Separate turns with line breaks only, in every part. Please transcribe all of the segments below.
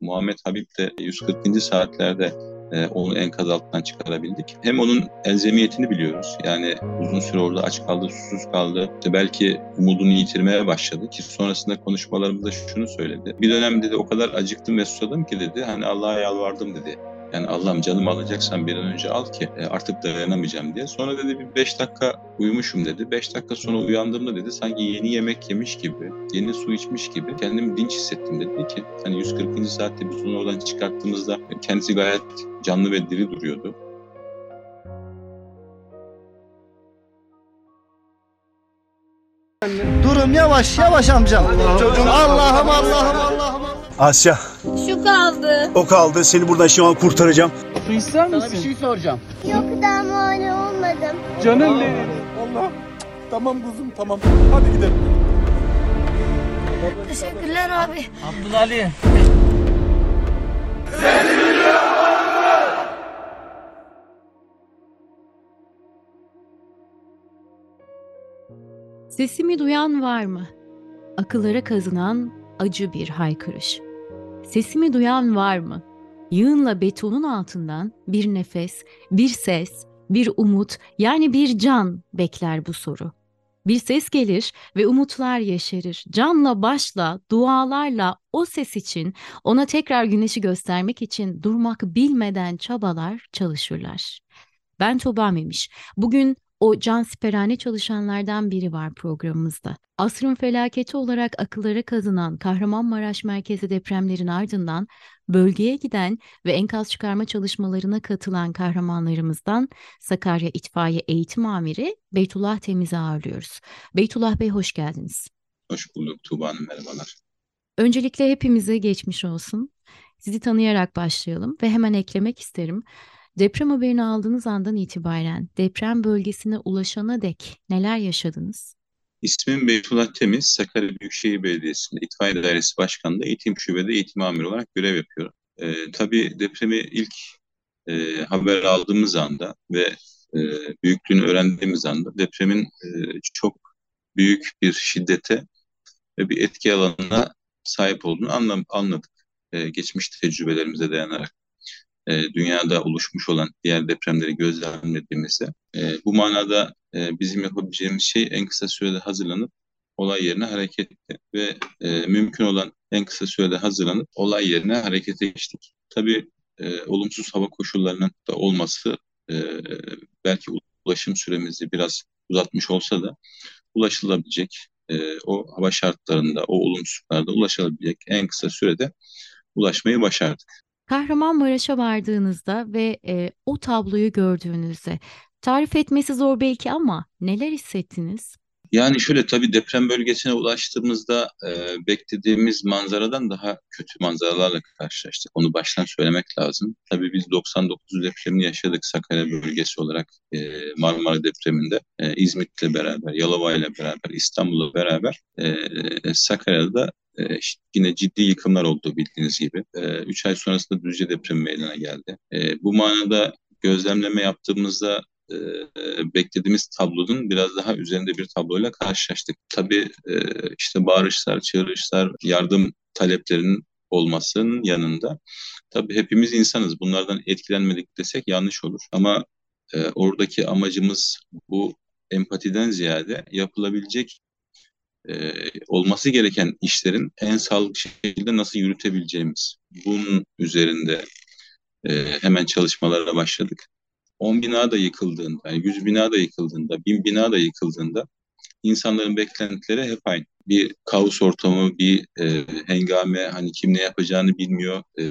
Muhammed Habib de 140. saatlerde e, onu enkaz altından çıkarabildik. Hem onun elzemiyetini biliyoruz. Yani uzun süre orada aç kaldı, susuz kaldı. İşte belki umudunu yitirmeye başladı ki sonrasında konuşmalarımızda şunu söyledi. Bir dönemde de o kadar acıktım ve susadım ki dedi. Hani Allah'a yalvardım dedi. Yani Allah'ım canım alacaksan bir an önce al ki e, artık dayanamayacağım diye. Sonra dedi bir beş dakika uyumuşum dedi. Beş dakika sonra uyandığımda dedi sanki yeni yemek yemiş gibi, yeni su içmiş gibi kendimi dinç hissettim dedi ki hani 140. saatte biz onu oradan çıkarttığımızda kendisi gayet canlı ve diri duruyordu.
Durum yavaş yavaş amcam. Allah'ım Allah'ım Allah'ım.
Asya
Şu kaldı.
o kaldı seni buradan şu an kurtaracağım.
Su ister misin?
Sana bir şey soracağım.
Yok daha muayene olmadım.
Canım benim.
Allah. Tamam kuzum tamam. Hadi gidelim.
Teşekkürler abi.
Abdülali.
Sesimi duyan var mı? Akıllara kazınan acı bir haykırış. Sesimi duyan var mı? Yığınla betonun altından bir nefes, bir ses, bir umut yani bir can bekler bu soru. Bir ses gelir ve umutlar yeşerir. Canla başla, dualarla o ses için, ona tekrar güneşi göstermek için durmak bilmeden çabalar, çalışırlar. Ben Tuba Memiş. Bugün o cansiperhane çalışanlardan biri var programımızda. Asrın felaketi olarak akıllara kazınan Kahramanmaraş merkezi depremlerin ardından bölgeye giden ve enkaz çıkarma çalışmalarına katılan kahramanlarımızdan Sakarya İtfaiye Eğitim Amiri Beytullah Temiz'i ağırlıyoruz. Beytullah Bey hoş geldiniz.
Hoş bulduk Tuğba Hanım merhabalar.
Öncelikle hepimize geçmiş olsun. Sizi tanıyarak başlayalım ve hemen eklemek isterim. Deprem haberini aldığınız andan itibaren deprem bölgesine ulaşana dek neler yaşadınız?
İsmim Beytullah Temiz, Sakarya Büyükşehir Belediyesi'nde İtfaiye Dairesi Başkanı'nda eğitim şubede eğitim amiri olarak görev yapıyorum. Ee, tabii depremi ilk e, haber aldığımız anda ve e, büyüklüğünü öğrendiğimiz anda depremin e, çok büyük bir şiddete ve bir etki alanına sahip olduğunu anlam anladık. E, geçmiş tecrübelerimize dayanarak e, dünyada oluşmuş olan diğer depremleri gözlemlediğimizde e, bu manada e, bizim yapabileceğimiz şey en kısa sürede hazırlanıp olay yerine hareketti ve e, mümkün olan en kısa sürede hazırlanıp olay yerine harekete geçtik. Tabii e, olumsuz hava koşullarının da olması e, belki ulaşım süremizi biraz uzatmış olsa da ulaşılabilecek e, o hava şartlarında, o olumsuzluklarda ulaşılabilecek en kısa sürede ulaşmayı başardık.
Kahramanmaraş'a vardığınızda ve e, o tabloyu gördüğünüzde tarif etmesi zor belki ama neler hissettiniz?
Yani şöyle tabii deprem bölgesine ulaştığımızda e, beklediğimiz manzaradan daha kötü manzaralarla karşılaştık. Onu baştan söylemek lazım. Tabii biz 99 depremini yaşadık Sakarya bölgesi olarak e, Marmara depreminde. E, İzmit'le beraber, Yalova'yla beraber, İstanbul'la beraber e, Sakarya'da e, yine ciddi yıkımlar oldu bildiğiniz gibi. E, üç ay sonrasında Düzce depremi meydana geldi. E, bu manada gözlemleme yaptığımızda e, beklediğimiz tablonun biraz daha üzerinde bir tabloyla karşılaştık. Tabii e, işte bağırışlar, çığırışlar, yardım taleplerinin olmasının yanında tabii hepimiz insanız. Bunlardan etkilenmedik desek yanlış olur. Ama e, oradaki amacımız bu empatiden ziyade yapılabilecek e, olması gereken işlerin en sağlıklı şekilde nasıl yürütebileceğimiz. Bunun üzerinde e, hemen çalışmalara başladık. 10 bina da yıkıldığında, yani 100 bina da yıkıldığında, 1000 bina da yıkıldığında insanların beklentileri hep aynı. Bir kaos ortamı, bir e, hengame, hani kim ne yapacağını bilmiyor. E,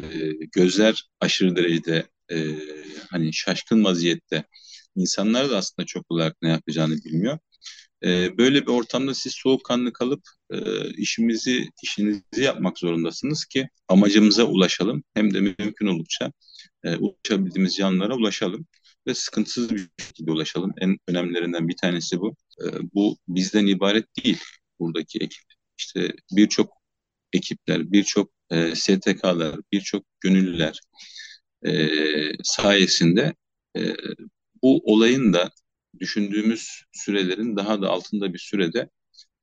gözler aşırı derecede e, hani şaşkın vaziyette. İnsanlar da aslında çok olarak ne yapacağını bilmiyor. E, böyle bir ortamda siz soğukkanlı kalıp e, işimizi işinizi yapmak zorundasınız ki amacımıza ulaşalım. Hem de mümkün oldukça e, ulaşabildiğimiz yanlara ulaşalım ve sıkıntısız bir şekilde ulaşalım. En önemlilerinden bir tanesi bu. E, bu bizden ibaret değil buradaki ekip. İşte birçok ekipler, birçok e, STK'lar, birçok gönüllüler e, sayesinde e, bu olayın da düşündüğümüz sürelerin daha da altında bir sürede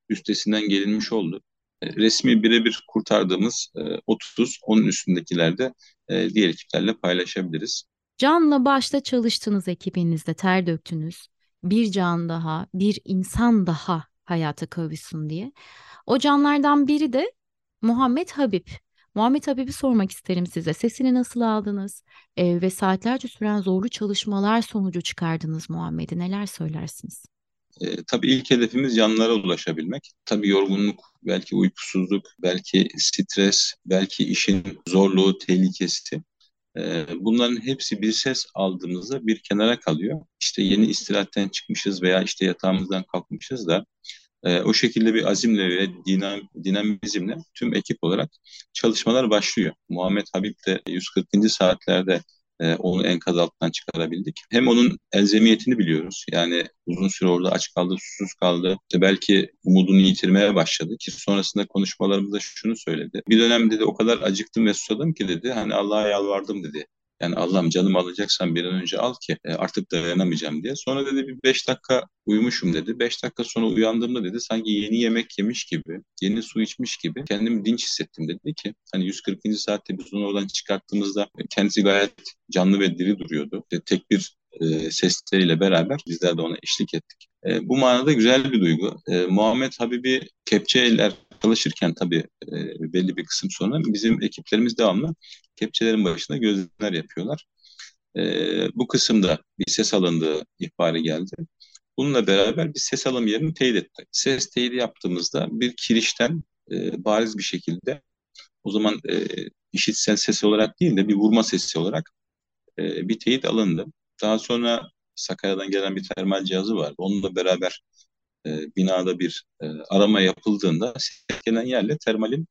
üstesinden gelinmiş oldu. Resmi birebir kurtardığımız e, 30, onun üstündekiler de e, diğer ekiplerle paylaşabiliriz.
Canla başta çalıştığınız ekibinizde ter döktünüz. Bir can daha, bir insan daha hayata kavuşsun diye. O canlardan biri de Muhammed Habib. Muhammed Habib'i sormak isterim size. Sesini nasıl aldınız? Ee, ve saatlerce süren zorlu çalışmalar sonucu çıkardınız Muhammed'i. Neler söylersiniz?
E, tabii ilk hedefimiz canlılara ulaşabilmek. Tabii yorgunluk, belki uykusuzluk, belki stres, belki işin zorluğu, tehlikesi. E, bunların hepsi bir ses aldığımızda bir kenara kalıyor. İşte yeni istirahatten çıkmışız veya işte yatağımızdan kalkmışız da e, o şekilde bir azimle ve dinam, dinamizmle tüm ekip olarak çalışmalar başlıyor. Muhammed Habib de 140. saatlerde e, onu enkaz altından çıkarabildik. Hem onun elzemiyetini biliyoruz. Yani uzun süre orada aç kaldı, susuz kaldı. İşte belki umudunu yitirmeye başladı ki sonrasında konuşmalarımızda şunu söyledi. Bir dönem dedi o kadar acıktım ve susadım ki dedi. Hani Allah'a yalvardım dedi. Yani Allah'ım canımı alacaksan bir an önce al ki e, artık dayanamayacağım diye. Sonra dedi bir beş dakika uyumuşum dedi. Beş dakika sonra uyandığımda dedi sanki yeni yemek yemiş gibi, yeni su içmiş gibi kendimi dinç hissettim dedi ki hani 140. saatte biz onu oradan çıkarttığımızda kendisi gayet canlı ve diri duruyordu. İşte tek bir e, sesleriyle beraber bizler de ona eşlik ettik. E, bu manada güzel bir duygu. E, Muhammed Habibi kepçeler çalışırken tabii e, belli bir kısım sonra bizim ekiplerimiz devamlı kepçelerin başında gözlemler yapıyorlar. E, bu kısımda bir ses alındığı ihbarı geldi. Bununla beraber bir ses alım yerini teyit ettik. Ses teyidi yaptığımızda bir kirişten e, bariz bir şekilde o zaman e, işitsel ses olarak değil de bir vurma sesi olarak e, bir teyit alındı. Daha sonra Sakarya'dan gelen bir termal cihazı vardı. Onunla beraber e, binada bir e, arama yapıldığında ses gelen yerle termalin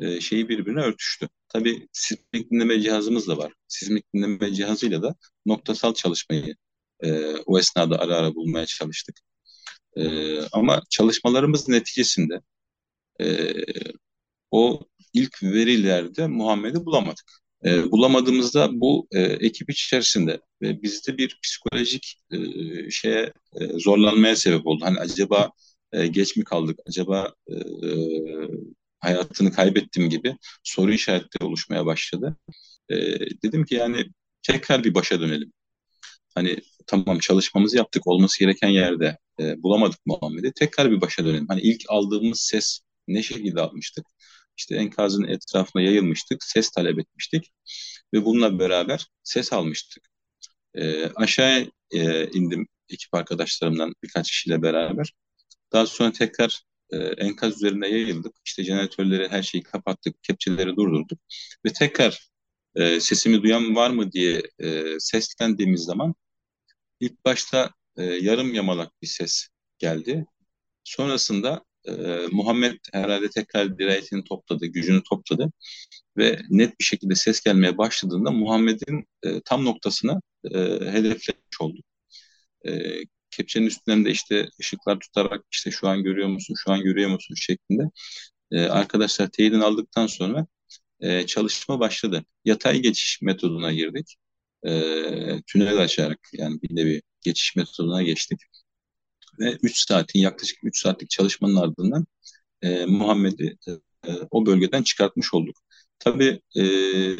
e, şeyi birbirine örtüştü. Tabii sismik dinleme cihazımız da var. Sismik dinleme cihazıyla da noktasal çalışmayı e, o esnada ara ara bulmaya çalıştık. E, ama çalışmalarımız neticesinde e, o ilk verilerde Muhammed'i bulamadık. E, bulamadığımızda bu e, ekip içerisinde ve bizde bir psikolojik e, şeye e, zorlanmaya sebep oldu. Hani acaba e, geç mi kaldık? Acaba e, hayatını kaybettim gibi soru işaretleri oluşmaya başladı. E, dedim ki yani tekrar bir başa dönelim. Hani tamam çalışmamızı yaptık olması gereken yerde e, bulamadık Muhammed'i. Tekrar bir başa dönelim. Hani ilk aldığımız ses ne şekilde almıştık? İşte enkazın etrafına yayılmıştık, ses talep etmiştik ve bununla beraber ses almıştık. E, aşağıya e, indim ekip arkadaşlarımdan birkaç kişiyle beraber. Daha sonra tekrar e, enkaz üzerine yayıldık. İşte jeneratörleri her şeyi kapattık, kepçeleri durdurduk ve tekrar e, sesimi duyan var mı diye e, seslendiğimiz zaman ilk başta e, yarım yamalak bir ses geldi. Sonrasında e, Muhammed herhalde tekrar dirayetini topladı, gücünü topladı ve net bir şekilde ses gelmeye başladığında Muhammed'in e, tam noktasına e, hedeflemiş oldu. E, kepçenin üstünden de işte ışıklar tutarak işte şu an görüyor musun, şu an görüyor musun şeklinde e, arkadaşlar teyidini aldıktan sonra e, çalışma başladı. Yatay geçiş metoduna girdik. E, tünel açarak yani bir nevi geçiş metoduna geçtik. Ve 3 saatin yaklaşık 3 saatlik çalışmanın ardından e, Muhammed'i e, o bölgeden çıkartmış olduk. Tabii e,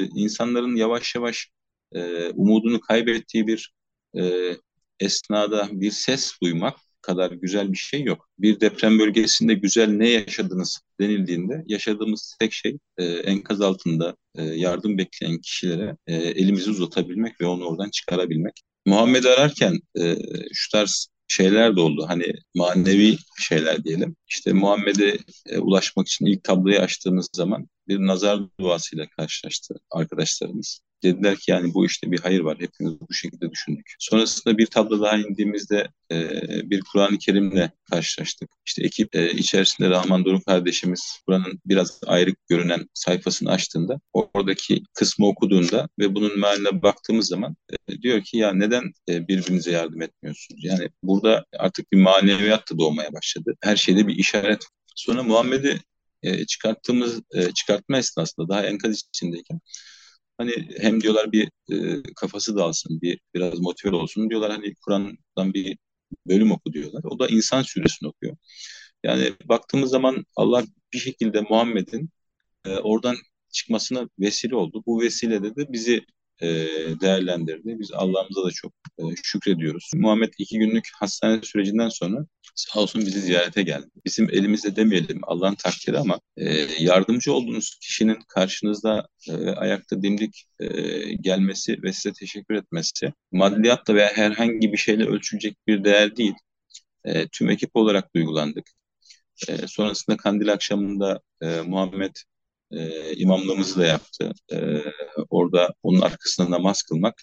insanların yavaş yavaş e, umudunu kaybettiği bir e, esnada bir ses duymak kadar güzel bir şey yok. Bir deprem bölgesinde güzel ne yaşadınız denildiğinde yaşadığımız tek şey e, enkaz altında e, yardım bekleyen kişilere e, elimizi uzatabilmek ve onu oradan çıkarabilmek. Muhammed'i ararken e, şu tarz şeyler de oldu. Hani manevi şeyler diyelim. İşte Muhammed'e e, ulaşmak için ilk tabloyu açtığımız zaman bir nazar duasıyla karşılaştı arkadaşlarımız. Dediler ki yani bu işte bir hayır var. Hepimiz bu şekilde düşündük. Sonrasında bir tablo daha indiğimizde e, bir Kur'an-ı Kerim'le karşılaştık. İşte ekip e, içerisinde Rahman Doruk kardeşimiz buranın biraz ayrık görünen sayfasını açtığında oradaki kısmı okuduğunda ve bunun mealine baktığımız zaman e, diyor ki ya neden e, birbirinize yardım etmiyorsunuz? Yani burada artık bir maneviyat da doğmaya başladı. Her şeyde bir işaret. Sonra Muhammed'i e, çıkarttığımız e, çıkartma esnasında daha enkaz içindeyken hani hem diyorlar bir e, kafası dağılsın, bir biraz motive olsun diyorlar hani Kur'an'dan bir bölüm oku diyorlar. O da insan suresini okuyor. Yani baktığımız zaman Allah bir şekilde Muhammed'in e, oradan çıkmasına vesile oldu. Bu vesilede de bizi e, değerlendirdi. Biz Allah'ımıza da çok e, şükrediyoruz. Muhammed iki günlük hastane sürecinden sonra sağ olsun bizi ziyarete geldi. Bizim elimizde demeyelim Allah'ın takdiri ama e, yardımcı olduğunuz kişinin karşınızda ayakta dimdik gelmesi ve size teşekkür etmesi maddiyatla veya herhangi bir şeyle ölçülecek bir değer değil. Tüm ekip olarak duygulandık. Sonrasında kandil akşamında Muhammed e, imamlığımızı da yaptı. E, orada onun arkasında namaz kılmak.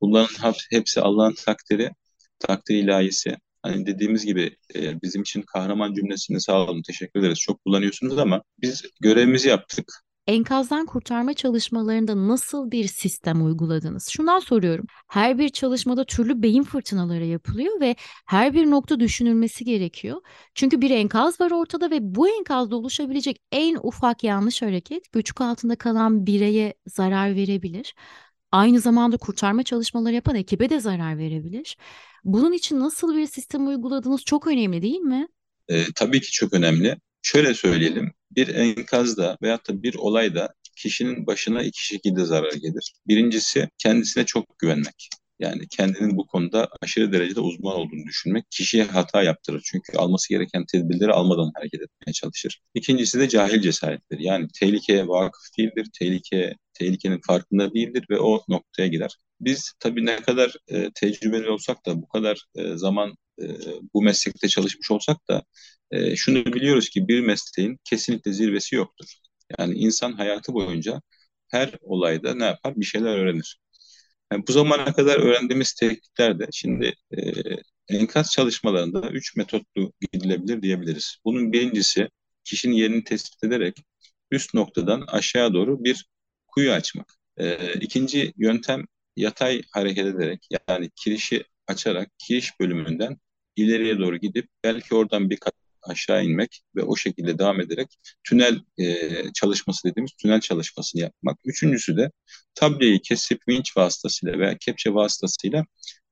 Bunların hepsi Allah'ın takdiri, takdir ilahisi. Hani dediğimiz gibi e, bizim için kahraman cümlesini sağ olun, teşekkür ederiz. Çok kullanıyorsunuz ama biz görevimizi yaptık.
Enkazdan kurtarma çalışmalarında nasıl bir sistem uyguladınız? Şundan soruyorum. Her bir çalışmada türlü beyin fırtınaları yapılıyor ve her bir nokta düşünülmesi gerekiyor. Çünkü bir enkaz var ortada ve bu enkazda oluşabilecek en ufak yanlış hareket göçük altında kalan bireye zarar verebilir. Aynı zamanda kurtarma çalışmaları yapan ekibe de zarar verebilir. Bunun için nasıl bir sistem uyguladığınız çok önemli değil mi?
E, tabii ki çok önemli. Şöyle söyleyelim, bir enkazda veyahut da bir olayda kişinin başına iki şekilde zarar gelir. Birincisi kendisine çok güvenmek. Yani kendinin bu konuda aşırı derecede uzman olduğunu düşünmek kişiye hata yaptırır. Çünkü alması gereken tedbirleri almadan hareket etmeye çalışır. İkincisi de cahil cesarettir. Yani tehlikeye vakıf değildir, tehlike, tehlikenin farkında değildir ve o noktaya gider. Biz tabii ne kadar e, tecrübeli olsak da bu kadar e, zaman e, bu meslekte çalışmış olsak da e, şunu biliyoruz ki bir mesleğin kesinlikle zirvesi yoktur. Yani insan hayatı boyunca her olayda ne yapar? Bir şeyler öğrenir. Yani bu zamana kadar öğrendiğimiz tekniklerde şimdi e, enkaz çalışmalarında üç metotlu gidilebilir diyebiliriz. Bunun birincisi kişinin yerini tespit ederek üst noktadan aşağı doğru bir kuyu açmak. E, ikinci yöntem yatay hareket ederek yani kirişi açarak kiriş bölümünden ileriye doğru gidip belki oradan bir kat aşağı inmek ve o şekilde devam ederek tünel e, çalışması dediğimiz tünel çalışmasını yapmak. Üçüncüsü de tableyi kesip vinç vasıtasıyla veya kepçe vasıtasıyla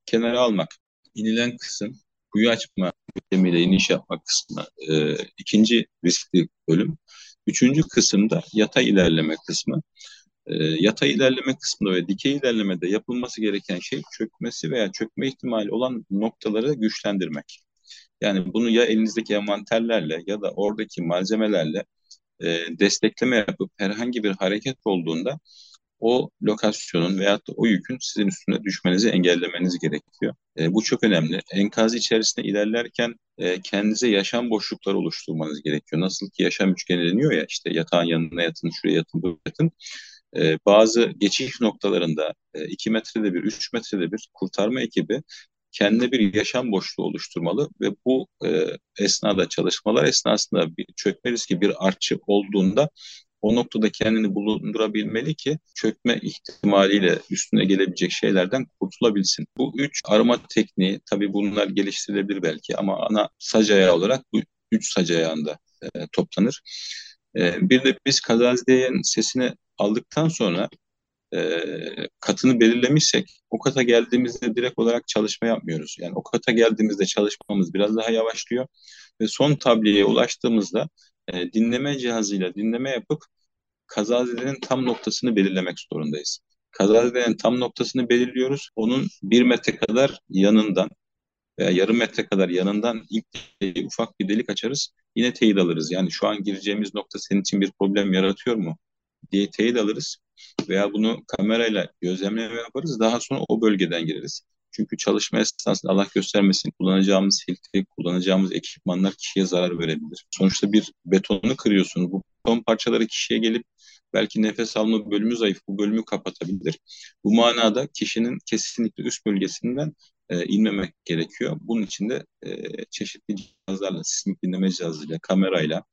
kenara almak. İnilen kısım kuyu açma yöntemiyle iniş yapmak kısmı e, ikinci riskli bölüm. Üçüncü kısımda yatay ilerleme kısmı. E, yatay ilerleme kısmında ve dikey ilerlemede yapılması gereken şey çökmesi veya çökme ihtimali olan noktaları güçlendirmek. Yani bunu ya elinizdeki envanterlerle ya da oradaki malzemelerle e, destekleme yapıp herhangi bir hareket olduğunda o lokasyonun veyahut da o yükün sizin üstüne düşmenizi engellemeniz gerekiyor. E, bu çok önemli. Enkaz içerisinde ilerlerken e, kendinize yaşam boşlukları oluşturmanız gerekiyor. Nasıl ki yaşam üçgeni deniyor ya işte yatağın yanına yatın, şuraya yatın, buraya yatın. E, bazı geçiş noktalarında e, 2 metrede bir, 3 metrede bir kurtarma ekibi kendine bir yaşam boşluğu oluşturmalı ve bu e, esnada çalışmalar esnasında bir çökme riski bir artçı olduğunda o noktada kendini bulundurabilmeli ki çökme ihtimaliyle üstüne gelebilecek şeylerden kurtulabilsin. Bu üç arama tekniği tabii bunlar geliştirilebilir belki ama ana sac ayağı olarak bu üç sac ayağında e, toplanır. E, bir de biz kazaziyenin sesini aldıktan sonra e, katını belirlemişsek o kata geldiğimizde direkt olarak çalışma yapmıyoruz. Yani o kata geldiğimizde çalışmamız biraz daha yavaşlıyor ve son tabliyeye ulaştığımızda e, dinleme cihazıyla dinleme yapıp kazazedenin tam noktasını belirlemek zorundayız. Kazazedenin tam noktasını belirliyoruz. Onun bir metre kadar yanından veya yarım metre kadar yanından ilk ufak bir delik açarız. Yine teyit alırız. Yani şu an gireceğimiz nokta senin için bir problem yaratıyor mu diye teyit alırız veya bunu kamerayla gözlemleme yaparız. Daha sonra o bölgeden gireriz. Çünkü çalışma esnasında Allah göstermesin kullanacağımız filtre, kullanacağımız ekipmanlar kişiye zarar verebilir. Sonuçta bir betonu kırıyorsunuz. Bu beton parçaları kişiye gelip belki nefes alma bölümü zayıf bu bölümü kapatabilir. Bu manada kişinin kesinlikle üst bölgesinden e, inmemek gerekiyor. Bunun için de e, çeşitli cihazlarla, sismik dinleme cihazıyla, kamerayla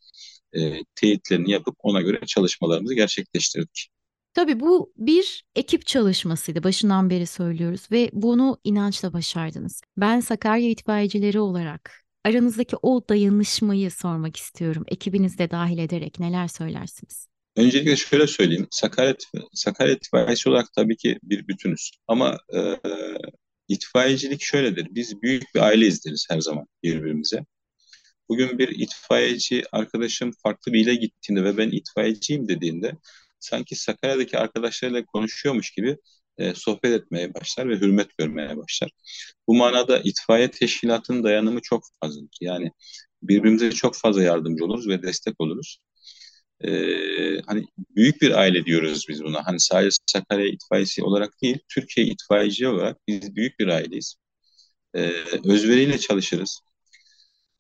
e, teyitlerini yapıp ona göre çalışmalarımızı gerçekleştirdik.
Tabii bu bir ekip çalışmasıydı. Başından beri söylüyoruz ve bunu inançla başardınız. Ben Sakarya itfaiyecileri olarak aranızdaki o dayanışmayı sormak istiyorum. Ekibiniz de dahil ederek neler söylersiniz?
Öncelikle şöyle söyleyeyim. Sakarya, Sakarya itfaiyesi olarak tabii ki bir bütünüz. Ama e, itfaiyecilik şöyledir. Biz büyük bir aile izleriz her zaman birbirimize. Bugün bir itfaiyeci arkadaşım farklı bir ile gittiğinde ve ben itfaiyeciyim dediğinde sanki Sakarya'daki arkadaşlarıyla konuşuyormuş gibi e, sohbet etmeye başlar ve hürmet görmeye başlar. Bu manada itfaiye teşkilatının dayanımı çok fazladır. Yani birbirimize çok fazla yardımcı oluruz ve destek oluruz. Ee, hani büyük bir aile diyoruz biz buna. Hani sadece Sakarya itfaiyesi olarak değil, Türkiye itfaiyeci olarak biz büyük bir aileyiz. Ee, özveriyle çalışırız.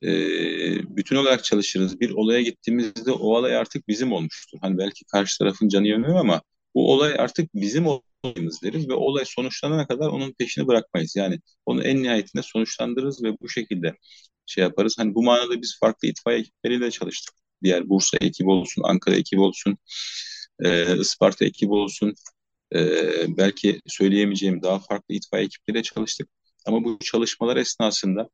Ee, bütün olarak çalışırız. Bir olaya gittiğimizde o olay artık bizim olmuştur. Hani belki karşı tarafın canı yanıyor ama bu olay artık bizim olayımız deriz ve olay sonuçlanana kadar onun peşini bırakmayız. Yani onu en nihayetinde sonuçlandırırız ve bu şekilde şey yaparız. Hani bu manada biz farklı itfaiye ekipleriyle çalıştık. Diğer Bursa ekibi olsun, Ankara ekibi olsun, e, Isparta ekibi olsun. E, belki söyleyemeyeceğim daha farklı itfaiye ekipleriyle çalıştık. Ama bu çalışmalar esnasında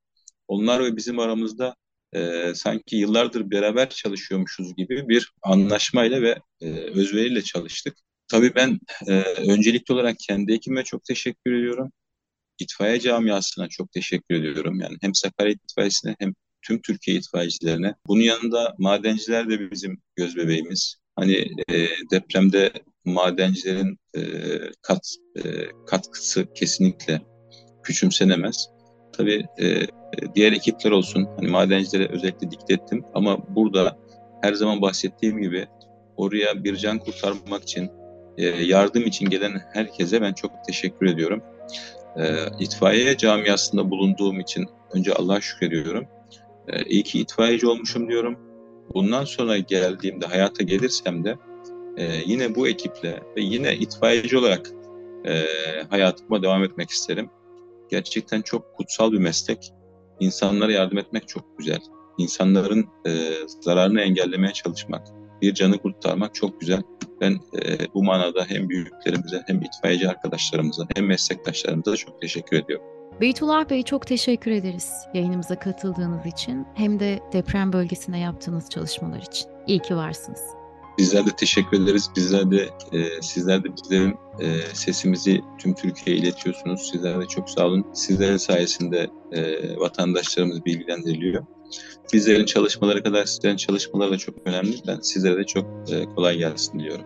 onlar ve bizim aramızda e, sanki yıllardır beraber çalışıyormuşuz gibi bir anlaşmayla ve e, özveriyle çalıştık. Tabii ben e, öncelikli olarak kendi ekibime çok teşekkür ediyorum. İtfaiye camiasına çok teşekkür ediyorum. Yani hem Sakarya itfaiyesine hem tüm Türkiye itfaiyecilerine. Bunun yanında madenciler de bizim göz bebeğimiz. Hani e, depremde madencilerin e, kat e, katkısı kesinlikle küçümsenemez. Tabii e, diğer ekipler olsun. Hani madencilere özellikle dikkat ettim ama burada her zaman bahsettiğim gibi oraya bir can kurtarmak için e, yardım için gelen herkese ben çok teşekkür ediyorum. E, itfaiye camiasında bulunduğum için önce Allah'a şükrediyorum. E, iyi ki itfaiyeci olmuşum diyorum. Bundan sonra geldiğimde, hayata gelirsem de e, yine bu ekiple ve yine itfaiyeci olarak e, hayatıma devam etmek isterim. Gerçekten çok kutsal bir meslek. İnsanlara yardım etmek çok güzel. İnsanların e, zararını engellemeye çalışmak, bir canı kurtarmak çok güzel. Ben e, bu manada hem büyüklerimize hem itfaiyeci arkadaşlarımıza hem meslektaşlarımıza çok teşekkür ediyorum.
Beytullah Bey çok teşekkür ederiz yayınımıza katıldığınız için hem de deprem bölgesinde yaptığınız çalışmalar için. İyi ki varsınız.
Bizler de teşekkür ederiz. Bizler de e, sizler de bizlerin e, sesimizi tüm Türkiye'ye iletiyorsunuz. Sizler de çok sağ olun. Sizlerin sayesinde e, vatandaşlarımız bilgilendiriliyor. Bizlerin çalışmaları kadar sizlerin çalışmaları da çok önemli. Ben sizlere de çok e, kolay gelsin diliyorum.